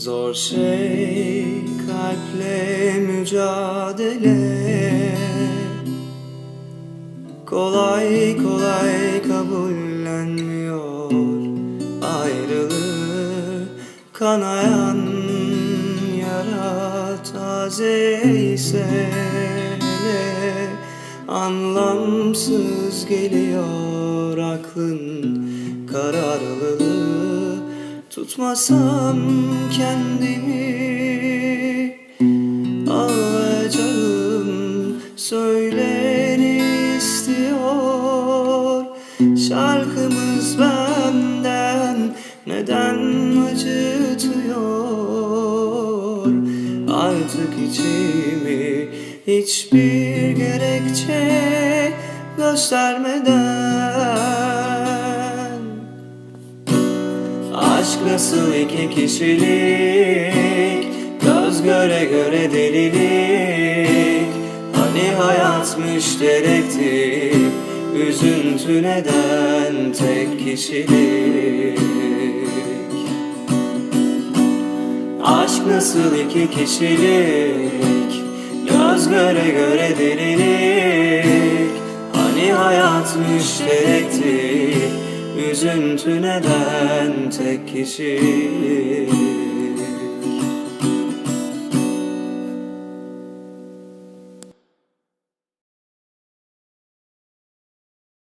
Zor şey kalple mücadele. Kolay kolay kabullenmiyor ayrılığı. Kanayan yara taze ise hele Anlamsız geliyor aklın kararlılığı Tutmasam kendimi Ağlayacağım söyleni istiyor. Şarkımız benden neden acıtıyor? Artık içimi hiçbir gerekçe göstermeden Aşk nasıl iki kişilik Göz göre göre delilik. Hani hayat müşterekti Üzüntü neden tek kişilik? Aşk nasıl iki kişilik Göz göre göre delilik? Hani hayat müşterekti Üzüntü neden tek kişilik